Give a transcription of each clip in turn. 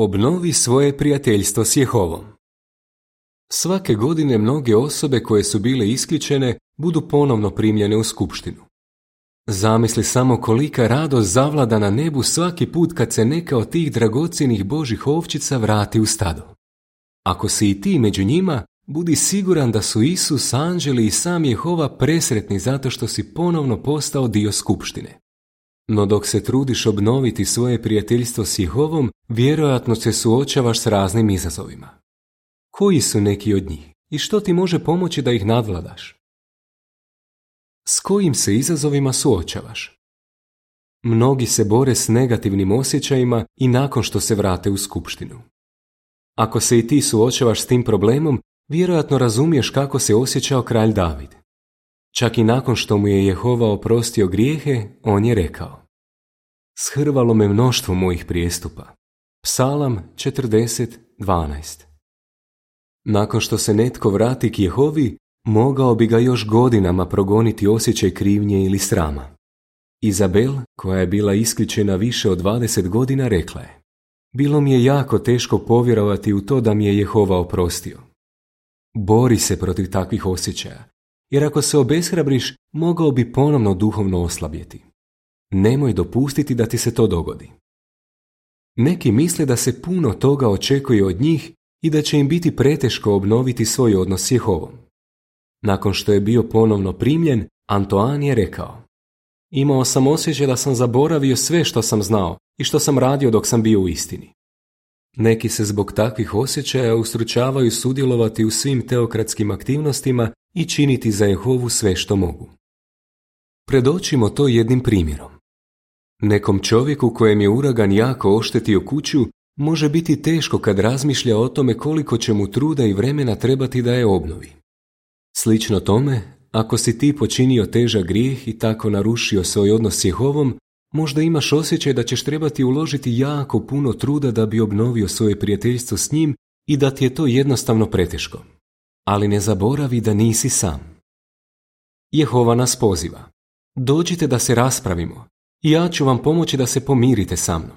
Obnovi svoje prijateljstvo s Jehovom. Svake godine mnoge osobe koje su bile isključene budu ponovno primljene u skupštinu. Zamisli samo kolika radost zavlada na nebu svaki put kad se neka od tih dragocjenih božih ovčica vrati u stado. Ako si i ti među njima, budi siguran da su Isus, anđeli i sam Jehova presretni zato što si ponovno postao dio skupštine. No dok se trudiš obnoviti svoje prijateljstvo s Jehovom, vjerojatno se suočavaš s raznim izazovima. Koji su neki od njih i što ti može pomoći da ih nadvladaš? S kojim se izazovima suočavaš? Mnogi se bore s negativnim osjećajima i nakon što se vrate u skupštinu. Ako se i ti suočavaš s tim problemom, vjerojatno razumiješ kako se osjećao kralj David. Čak i nakon što mu je Jehova oprostio grijehe, on je rekao Shrvalo me mnoštvo mojih prijestupa. Psalam 40.12 Nakon što se netko vrati k Jehovi, mogao bi ga još godinama progoniti osjećaj krivnje ili srama. Izabel, koja je bila isključena više od 20 godina, rekla je Bilo mi je jako teško povjerovati u to da mi je Jehova oprostio. Bori se protiv takvih osjećaja, jer ako se obeshrabriš, mogao bi ponovno duhovno oslabjeti. Nemoj dopustiti da ti se to dogodi. Neki misle da se puno toga očekuje od njih i da će im biti preteško obnoviti svoj odnos s Jehovom. Nakon što je bio ponovno primljen, Antoan je rekao Imao sam osjećaj da sam zaboravio sve što sam znao i što sam radio dok sam bio u istini. Neki se zbog takvih osjećaja ustručavaju sudjelovati u svim teokratskim aktivnostima i činiti za Jehovu sve što mogu. Predočimo to jednim primjerom. Nekom čovjeku kojem je uragan jako oštetio kuću, može biti teško kad razmišlja o tome koliko će mu truda i vremena trebati da je obnovi. Slično tome, ako si ti počinio težak grijeh i tako narušio svoj odnos s Jehovom, možda imaš osjećaj da ćeš trebati uložiti jako puno truda da bi obnovio svoje prijateljstvo s njim i da ti je to jednostavno preteško. Ali ne zaboravi da nisi sam. Jehova nas poziva. Dođite da se raspravimo ja ću vam pomoći da se pomirite sa mnom.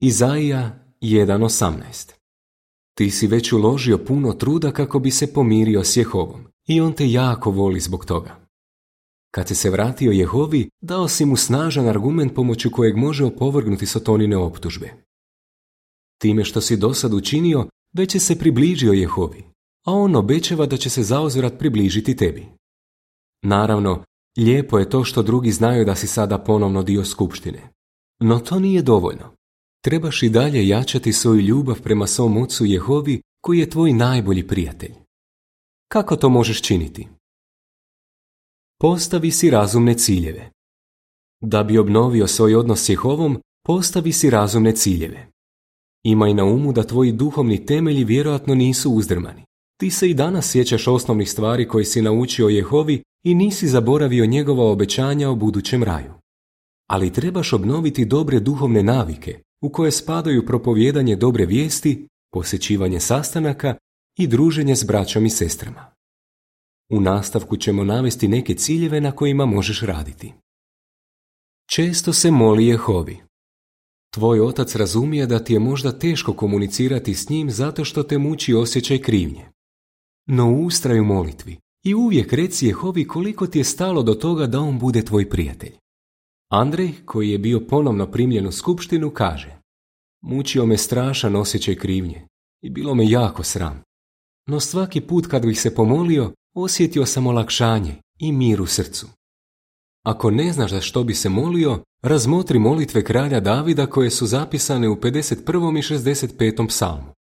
Izaija 1.18 Ti si već uložio puno truda kako bi se pomirio s Jehovom i on te jako voli zbog toga. Kad si se vratio Jehovi, dao si mu snažan argument pomoću kojeg može opovrgnuti sotonine optužbe. Time što si dosad učinio, već je se približio Jehovi, a on obećava da će se zauzvrat približiti tebi. Naravno, lijepo je to što drugi znaju da si sada ponovno dio skupštine. No to nije dovoljno. Trebaš i dalje jačati svoju ljubav prema svom ocu Jehovi koji je tvoj najbolji prijatelj. Kako to možeš činiti? Postavi si razumne ciljeve. Da bi obnovio svoj odnos s Jehovom, postavi si razumne ciljeve. Imaj na umu da tvoji duhovni temelji vjerojatno nisu uzdrmani. Ti se i danas sjećaš osnovnih stvari koje si naučio Jehovi i nisi zaboravio njegova obećanja o budućem raju. Ali trebaš obnoviti dobre duhovne navike u koje spadaju propovjedanje dobre vijesti, posjećivanje sastanaka i druženje s braćom i sestrama. U nastavku ćemo navesti neke ciljeve na kojima možeš raditi. Često se moli Jehovi. Tvoj otac razumije da ti je možda teško komunicirati s njim zato što te muči osjećaj krivnje. No ustraju molitvi i uvijek reci Jehovi koliko ti je stalo do toga da on bude tvoj prijatelj. Andrej, koji je bio ponovno primljen u skupštinu, kaže Mučio me strašan osjećaj krivnje i bilo me jako sram. No svaki put kad bih se pomolio, osjetio sam olakšanje i mir u srcu. Ako ne znaš za što bi se molio, razmotri molitve kralja Davida koje su zapisane u 51. i 65. psalmu.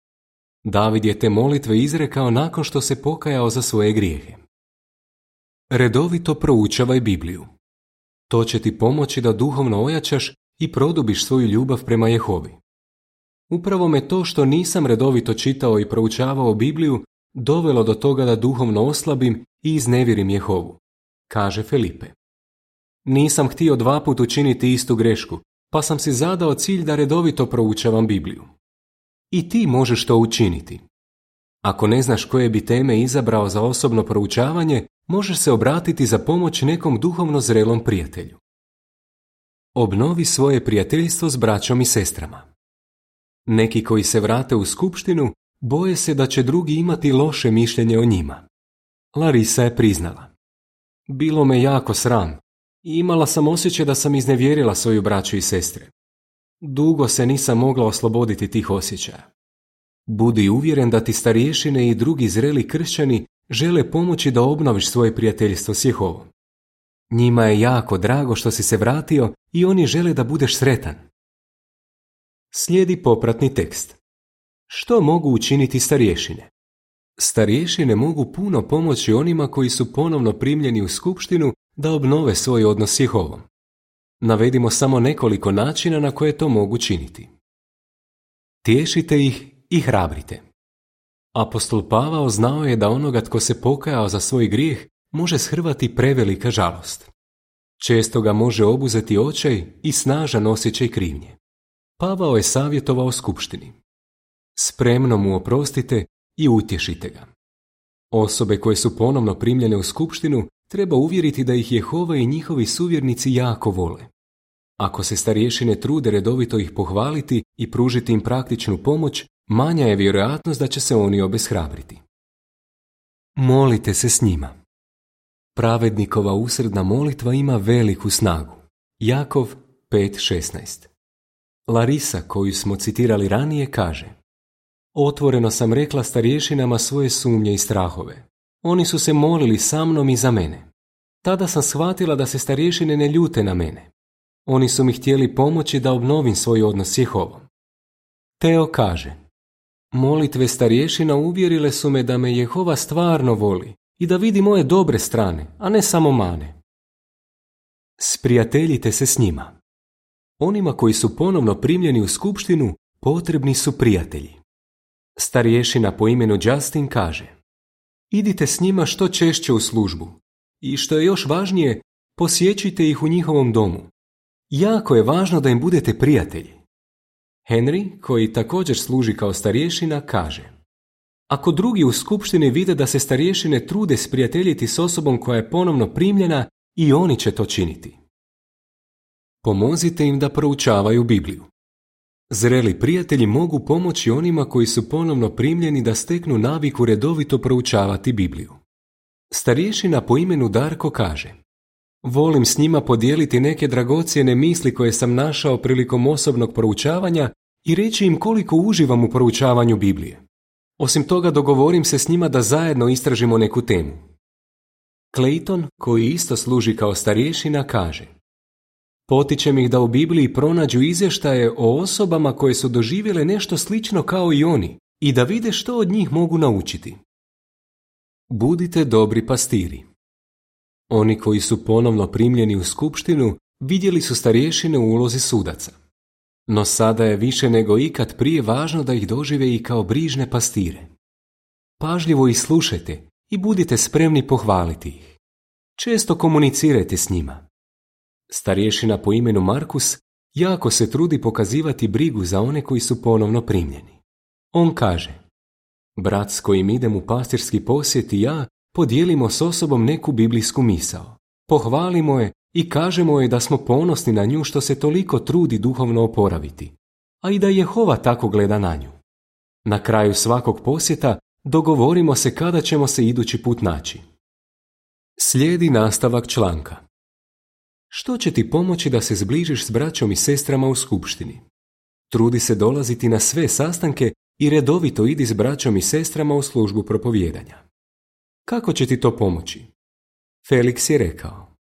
David je te molitve izrekao nakon što se pokajao za svoje grijehe. Redovito proučavaj Bibliju. To će ti pomoći da duhovno ojačaš i produbiš svoju ljubav prema Jehovi. Upravo me to što nisam redovito čitao i proučavao Bibliju dovelo do toga da duhovno oslabim i iznevjerim Jehovu, kaže Felipe. Nisam htio dva put učiniti istu grešku, pa sam si zadao cilj da redovito proučavam Bibliju. I ti možeš to učiniti. Ako ne znaš koje bi teme izabrao za osobno proučavanje, možeš se obratiti za pomoć nekom duhovno zrelom prijatelju. Obnovi svoje prijateljstvo s braćom i sestrama. Neki koji se vrate u skupštinu boje se da će drugi imati loše mišljenje o njima. Larisa je priznala. Bilo me jako sram i imala sam osjećaj da sam iznevjerila svoju braću i sestre. Dugo se nisam mogla osloboditi tih osjećaja. Budi uvjeren da ti starješine i drugi zreli kršćani žele pomoći da obnoviš svoje prijateljstvo s Jehovom. Njima je jako drago što si se vratio i oni žele da budeš sretan. Slijedi popratni tekst. Što mogu učiniti starješine? Starješine mogu puno pomoći onima koji su ponovno primljeni u skupštinu da obnove svoj odnos s Jehovom. Navedimo samo nekoliko načina na koje to mogu činiti. Tješite ih i hrabrite. Apostol Pavao znao je da onoga tko se pokajao za svoj grijeh može shrvati prevelika žalost. Često ga može obuzeti očaj i snažan osjećaj krivnje. Pavao je savjetovao skupštini. Spremno mu oprostite i utješite ga. Osobe koje su ponovno primljene u skupštinu treba uvjeriti da ih Jehova i njihovi suvjernici jako vole. Ako se starješine trude redovito ih pohvaliti i pružiti im praktičnu pomoć, manja je vjerojatnost da će se oni obeshrabriti. Molite se s njima. Pravednikova usredna molitva ima veliku snagu. Jakov 5.16 Larisa, koju smo citirali ranije, kaže Otvoreno sam rekla starješinama svoje sumnje i strahove. Oni su se molili sa mnom i za mene. Tada sam shvatila da se starješine ne ljute na mene. Oni su mi htjeli pomoći da obnovim svoj odnos s Jehovom. Teo kaže, molitve starješina uvjerile su me da me Jehova stvarno voli i da vidi moje dobre strane, a ne samo mane. Sprijateljite se s njima. Onima koji su ponovno primljeni u skupštinu potrebni su prijatelji. Starješina po imenu Justin kaže Idite s njima što češće u službu i što je još važnije, posjećujte ih u njihovom domu. Jako je važno da im budete prijatelji. Henry, koji također služi kao starješina, kaže Ako drugi u skupštini vide da se starješine trude sprijateljiti s osobom koja je ponovno primljena, i oni će to činiti. Pomozite im da proučavaju Bibliju. Zreli prijatelji mogu pomoći onima koji su ponovno primljeni da steknu naviku redovito proučavati Bibliju. Starješina po imenu Darko kaže Volim s njima podijeliti neke dragocjene misli koje sam našao prilikom osobnog proučavanja i reći im koliko uživam u proučavanju Biblije. Osim toga dogovorim se s njima da zajedno istražimo neku temu. Clayton, koji isto služi kao starješina, kaže Potičem ih da u Bibliji pronađu izvještaje o osobama koje su doživjele nešto slično kao i oni i da vide što od njih mogu naučiti. Budite dobri pastiri. Oni koji su ponovno primljeni u skupštinu vidjeli su starješine u ulozi sudaca. No sada je više nego ikad prije važno da ih dožive i kao brižne pastire. Pažljivo ih slušajte i budite spremni pohvaliti ih. Često komunicirajte s njima. Starješina po imenu Markus jako se trudi pokazivati brigu za one koji su ponovno primljeni. On kaže, brat s kojim idem u pastirski posjet i ja podijelimo s osobom neku biblijsku misao. Pohvalimo je i kažemo je da smo ponosni na nju što se toliko trudi duhovno oporaviti, a i da Jehova tako gleda na nju. Na kraju svakog posjeta dogovorimo se kada ćemo se idući put naći. Slijedi nastavak članka. Što će ti pomoći da se zbližiš s braćom i sestrama u skupštini? Trudi se dolaziti na sve sastanke i redovito idi s braćom i sestrama u službu propovjedanja. Kako će ti to pomoći? Felix je rekao.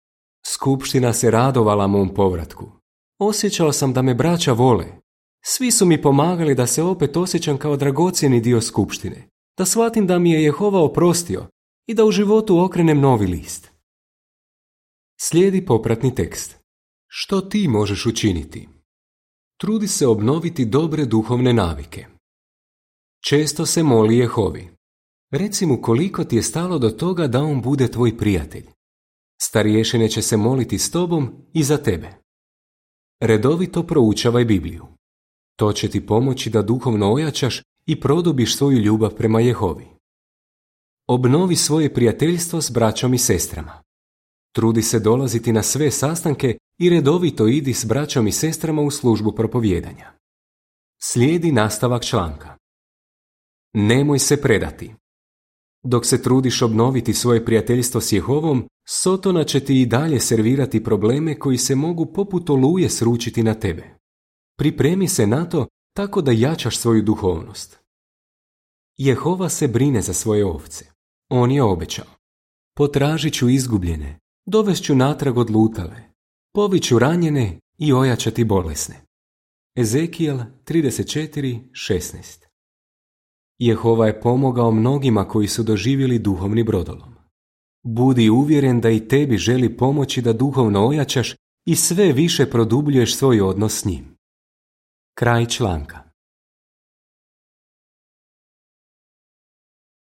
Skupština se radovala mom povratku. Osjećao sam da me braća vole. Svi su mi pomagali da se opet osjećam kao dragocjeni dio skupštine, da shvatim da mi je Jehova oprostio i da u životu okrenem novi list. Slijedi popratni tekst. Što ti možeš učiniti? Trudi se obnoviti dobre duhovne navike. Često se moli Jehovi. Reci mu koliko ti je stalo do toga da on bude tvoj prijatelj. Starješine će se moliti s tobom i za tebe. Redovito proučavaj Bibliju. To će ti pomoći da duhovno ojačaš i produbiš svoju ljubav prema Jehovi. Obnovi svoje prijateljstvo s braćom i sestrama. Trudi se dolaziti na sve sastanke i redovito idi s braćom i sestrama u službu propovjedanja. Slijedi nastavak članka. Nemoj se predati. Dok se trudiš obnoviti svoje prijateljstvo s Jehovom, Sotona će ti i dalje servirati probleme koji se mogu poput oluje sručiti na tebe. Pripremi se na to tako da jačaš svoju duhovnost. Jehova se brine za svoje ovce. On je obećao. Potražit ću izgubljene, dovešću natrag odlutale, poviću ranjene i ojačati bolesne. Ezekijel 34.16 Jehova je pomogao mnogima koji su doživjeli duhovni brodolom. Budi uvjeren da i tebi želi pomoći da duhovno ojačaš i sve više produbljuješ svoj odnos s njim. Kraj članka.